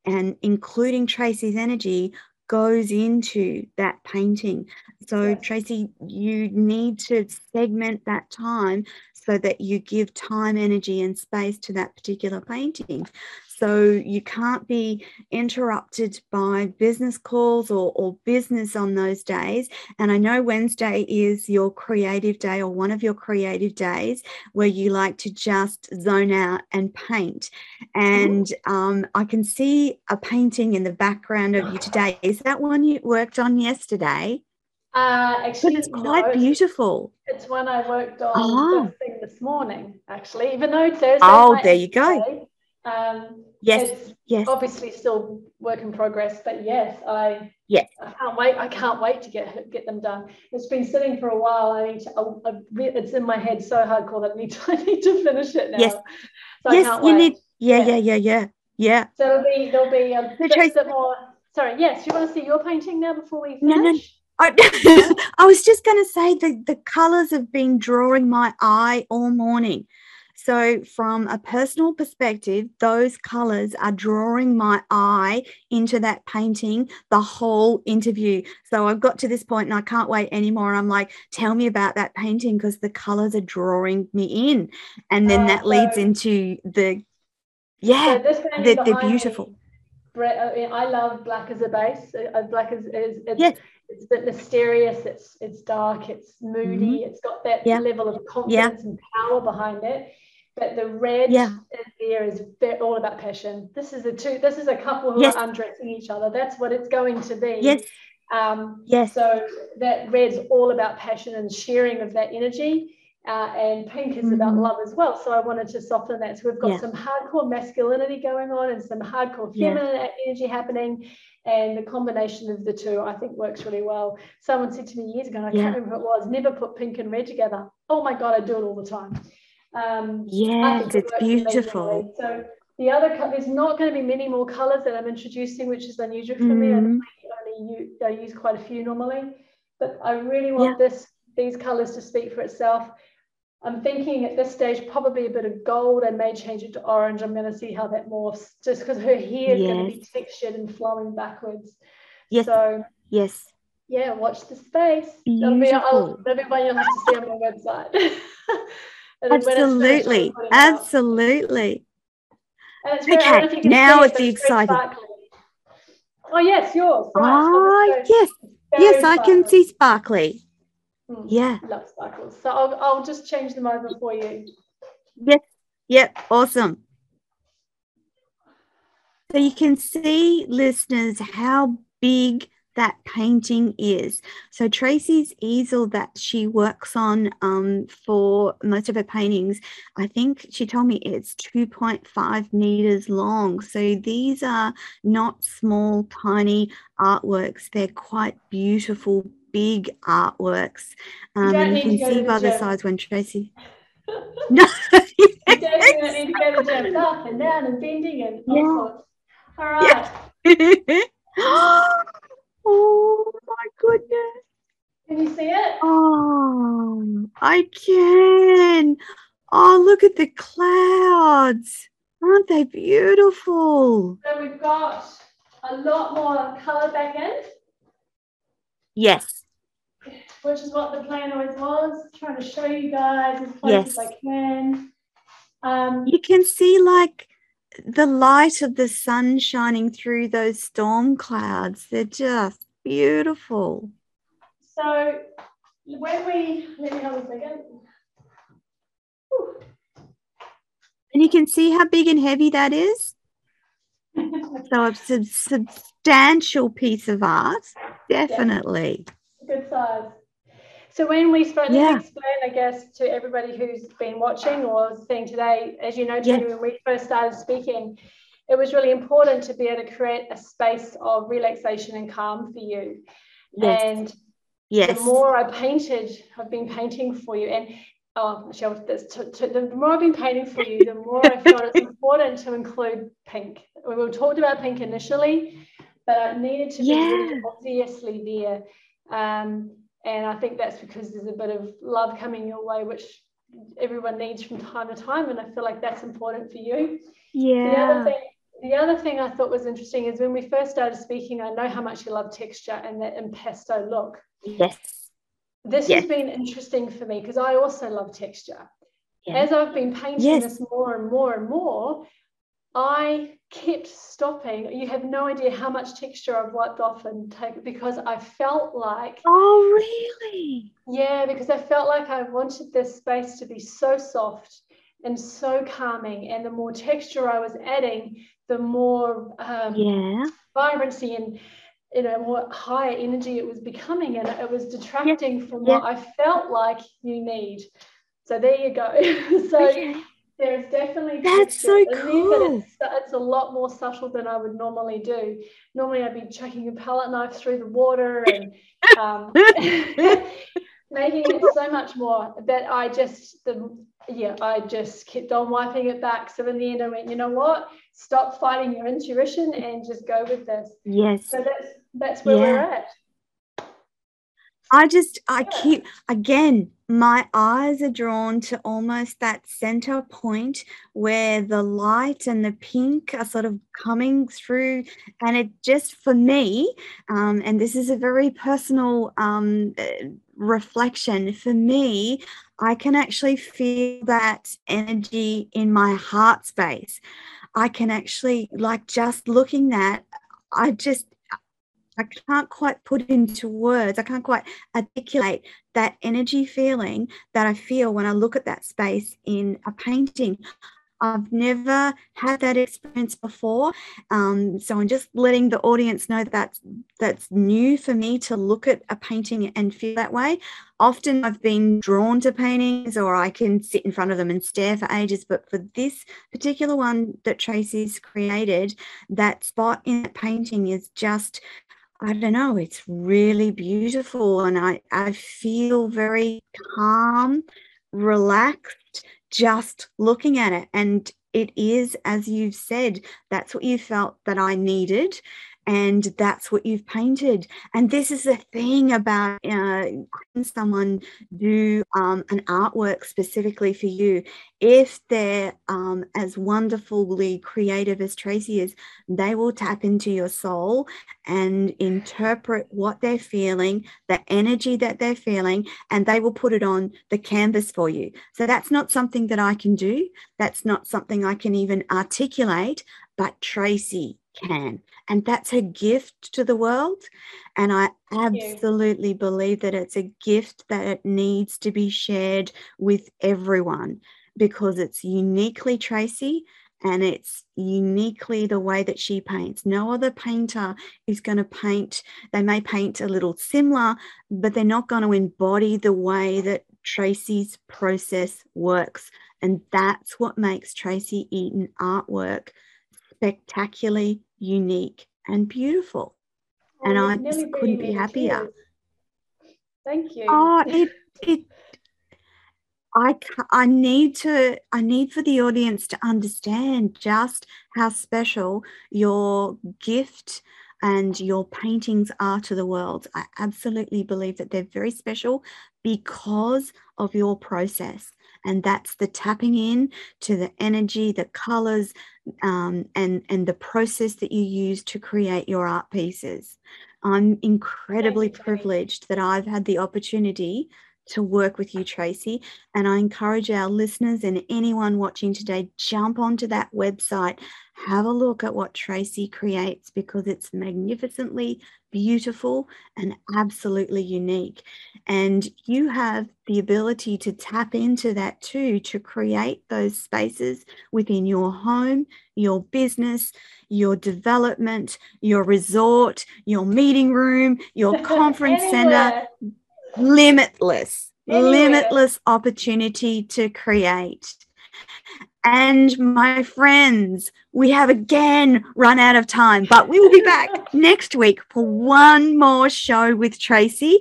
and including Tracy's energy goes into that painting. So, yes. Tracy, you need to segment that time so that you give time, energy, and space to that particular painting. So you can't be interrupted by business calls or, or business on those days. And I know Wednesday is your creative day or one of your creative days where you like to just zone out and paint. And um, I can see a painting in the background of you today. Is that one you worked on yesterday? Uh, actually, but it's quite no, beautiful. It's one I worked on oh. thing this morning, actually. Even though Thursday. Oh, there you go. Um, yes, yes. Obviously, still work in progress, but yes, I yes, I can't wait. I can't wait to get get them done. It's been sitting for a while. I need to. I, I, it's in my head so hardcore that I need to. I need to finish it now. Yes, so yes. you wait. need. Yeah, yeah, yeah, yeah, yeah. So there'll be there'll be a bit, bit more. Sorry. Yes, you want to see your painting now before we finish? No, no. I, I was just going to say that the colors have been drawing my eye all morning. So, from a personal perspective, those colors are drawing my eye into that painting the whole interview. So, I've got to this point and I can't wait anymore. I'm like, tell me about that painting because the colors are drawing me in. And then uh, that so, leads into the, yeah, so they're, they're beautiful. I love black as a base. Uh, black is, is it's, yes. it's a bit mysterious. It's it's dark. It's moody. Mm-hmm. It's got that yeah. level of confidence yeah. and power behind it but the red yeah. there is all about passion. This is a two. This is a couple who yes. are undressing each other. That's what it's going to be. Yes. Um, yes. So that red's all about passion and sharing of that energy. Uh, and pink is mm-hmm. about love as well. So I wanted to soften that. So we've got yeah. some hardcore masculinity going on and some hardcore feminine yeah. energy happening. And the combination of the two, I think, works really well. Someone said to me years ago, and I yeah. can't remember who it was, never put pink and red together. Oh my God, I do it all the time. Um, yes, it's beautiful. So the other, there's not going to be many more colors that I'm introducing, which is unusual for mm-hmm. me. I mm-hmm. only use, I use quite a few normally, but I really want yeah. this these colors to speak for itself. I'm thinking at this stage probably a bit of gold. I may change it to orange. I'm going to see how that morphs, just because her hair is yes. going to be textured and flowing backwards. Yes. So yes. Yeah, watch the space. That'll be, I'll, that'll be one you'll have to see on my website. Absolutely. Absolutely. Okay, now it's the exciting. Oh, yes, yours. Right. Oh, yes. Yes, sparkly. I can see sparkly. Hmm. Yeah. I love sparkles. So I'll, I'll just change them over for you. Yes. Yep. Awesome. So you can see, listeners, how big that painting is. So Tracy's easel that she works on um, for most of her paintings, I think she told me it's 2.5 meters long. So these are not small, tiny artworks. They're quite beautiful, big artworks. Um, you, you can see by the size when Tracy. no, you don't need to go to the gym up and down and bending and all yeah. sorts. All right. Yeah. oh my goodness. Can you see it? Oh, I can. Oh, look at the clouds. Aren't they beautiful? So we've got a lot more colour back in. Yes. Which is what the plan always was, trying to show you guys as close yes. as I can. Um, you can see like the light of the sun shining through those storm clouds. They're just beautiful. So when we let me have a second. And you can see how big and heavy that is. so it's a substantial piece of art, definitely. Yeah. Good size. So when we spoke, yeah. let's explain, I guess, to everybody who's been watching or seeing today, as you know, Tony, when we first started speaking, it was really important to be able to create a space of relaxation and calm for you. Yes. And yes. the more I painted, I've been painting for you, and oh, Michelle, this, to, to, the more I've been painting for you, the more I felt it's important to include pink. We were talked about pink initially, but I needed to yeah. be obviously there. Um, and I think that's because there's a bit of love coming your way, which everyone needs from time to time. And I feel like that's important for you. Yeah. The other thing, the other thing I thought was interesting is when we first started speaking, I know how much you love texture and that impasto look. Yes. This yes. has been interesting for me because I also love texture. Yeah. As I've been painting yes. this more and more and more, I kept stopping. You have no idea how much texture I've wiped off and taken because I felt like. Oh, really? Yeah, because I felt like I wanted this space to be so soft and so calming. And the more texture I was adding, the more um, yeah. vibrancy and you know more higher energy it was becoming and it was detracting from what I felt like you need. So there you go. so okay. There's definitely that's so cool. It's, it's, a lot more subtle than I would normally do. Normally, I'd be chucking a palette knife through the water and um, making it so much more. That I just the yeah, I just kept on wiping it back. So in the end, I went, you know what? Stop fighting your intuition and just go with this. Yes. So that's that's where yeah. we're at. I just, I keep, again, my eyes are drawn to almost that center point where the light and the pink are sort of coming through. And it just, for me, um, and this is a very personal um, reflection, for me, I can actually feel that energy in my heart space. I can actually, like, just looking at, I just, I can't quite put into words, I can't quite articulate that energy feeling that I feel when I look at that space in a painting. I've never had that experience before. Um, so I'm just letting the audience know that that's, that's new for me to look at a painting and feel that way. Often I've been drawn to paintings or I can sit in front of them and stare for ages. But for this particular one that Tracy's created, that spot in that painting is just I don't know, it's really beautiful. And I, I feel very calm, relaxed, just looking at it. And it is, as you've said, that's what you felt that I needed and that's what you've painted. And this is the thing about uh, someone do um, an artwork specifically for you. If they're um, as wonderfully creative as Tracy is, they will tap into your soul and interpret what they're feeling, the energy that they're feeling, and they will put it on the canvas for you. So that's not something that I can do. That's not something I can even articulate, but Tracy can. And that's a gift to the world. And I absolutely believe that it's a gift that it needs to be shared with everyone because it's uniquely Tracy and it's uniquely the way that she paints. No other painter is going to paint, they may paint a little similar, but they're not going to embody the way that Tracy's process works. And that's what makes Tracy Eaton artwork spectacularly unique and beautiful. Oh, and I just couldn't be happier. Thank you. Oh, it it I I need to I need for the audience to understand just how special your gift and your paintings are to the world. I absolutely believe that they're very special because of your process. And that's the tapping in to the energy, the colors, um, and, and the process that you use to create your art pieces. I'm incredibly privileged that I've had the opportunity to work with you, Tracy. And I encourage our listeners and anyone watching today, jump onto that website, have a look at what Tracy creates because it's magnificently beautiful and absolutely unique. And you have the ability to tap into that too, to create those spaces within your home, your business, your development, your resort, your meeting room, your conference center limitless, anyway. limitless opportunity to create. And my friends, we have again run out of time, but we will be back next week for one more show with Tracy.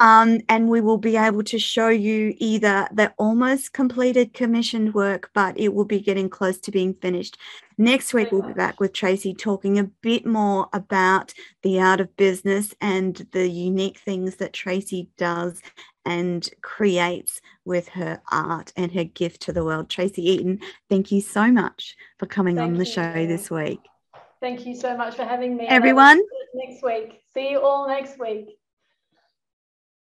Um, and we will be able to show you either the almost completed commissioned work, but it will be getting close to being finished. Next week, we'll be back with Tracy talking a bit more about the art of business and the unique things that Tracy does and creates with her art and her gift to the world. Tracy Eaton, thank you so much for coming thank on the you. show this week. Thank you so much for having me. Everyone, next week. See you all next week.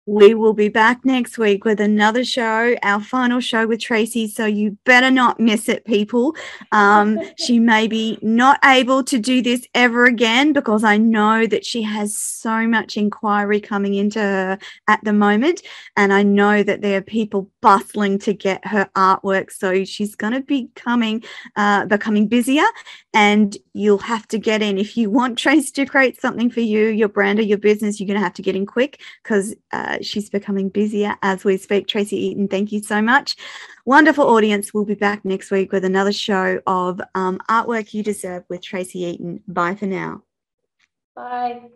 We will be back next week with another show, our final show with Tracy. So you better not miss it, people. Um, she may be not able to do this ever again because I know that she has so much inquiry coming into her at the moment. And I know that there are people bustling to get her artwork. So she's going to be coming, uh, becoming busier. And you'll have to get in. If you want Tracy to create something for you, your brand, or your business, you're going to have to get in quick because. Uh, she's becoming busier as we speak. Tracy Eaton, thank you so much. Wonderful audience. We'll be back next week with another show of um, Artwork You Deserve with Tracy Eaton. Bye for now. Bye.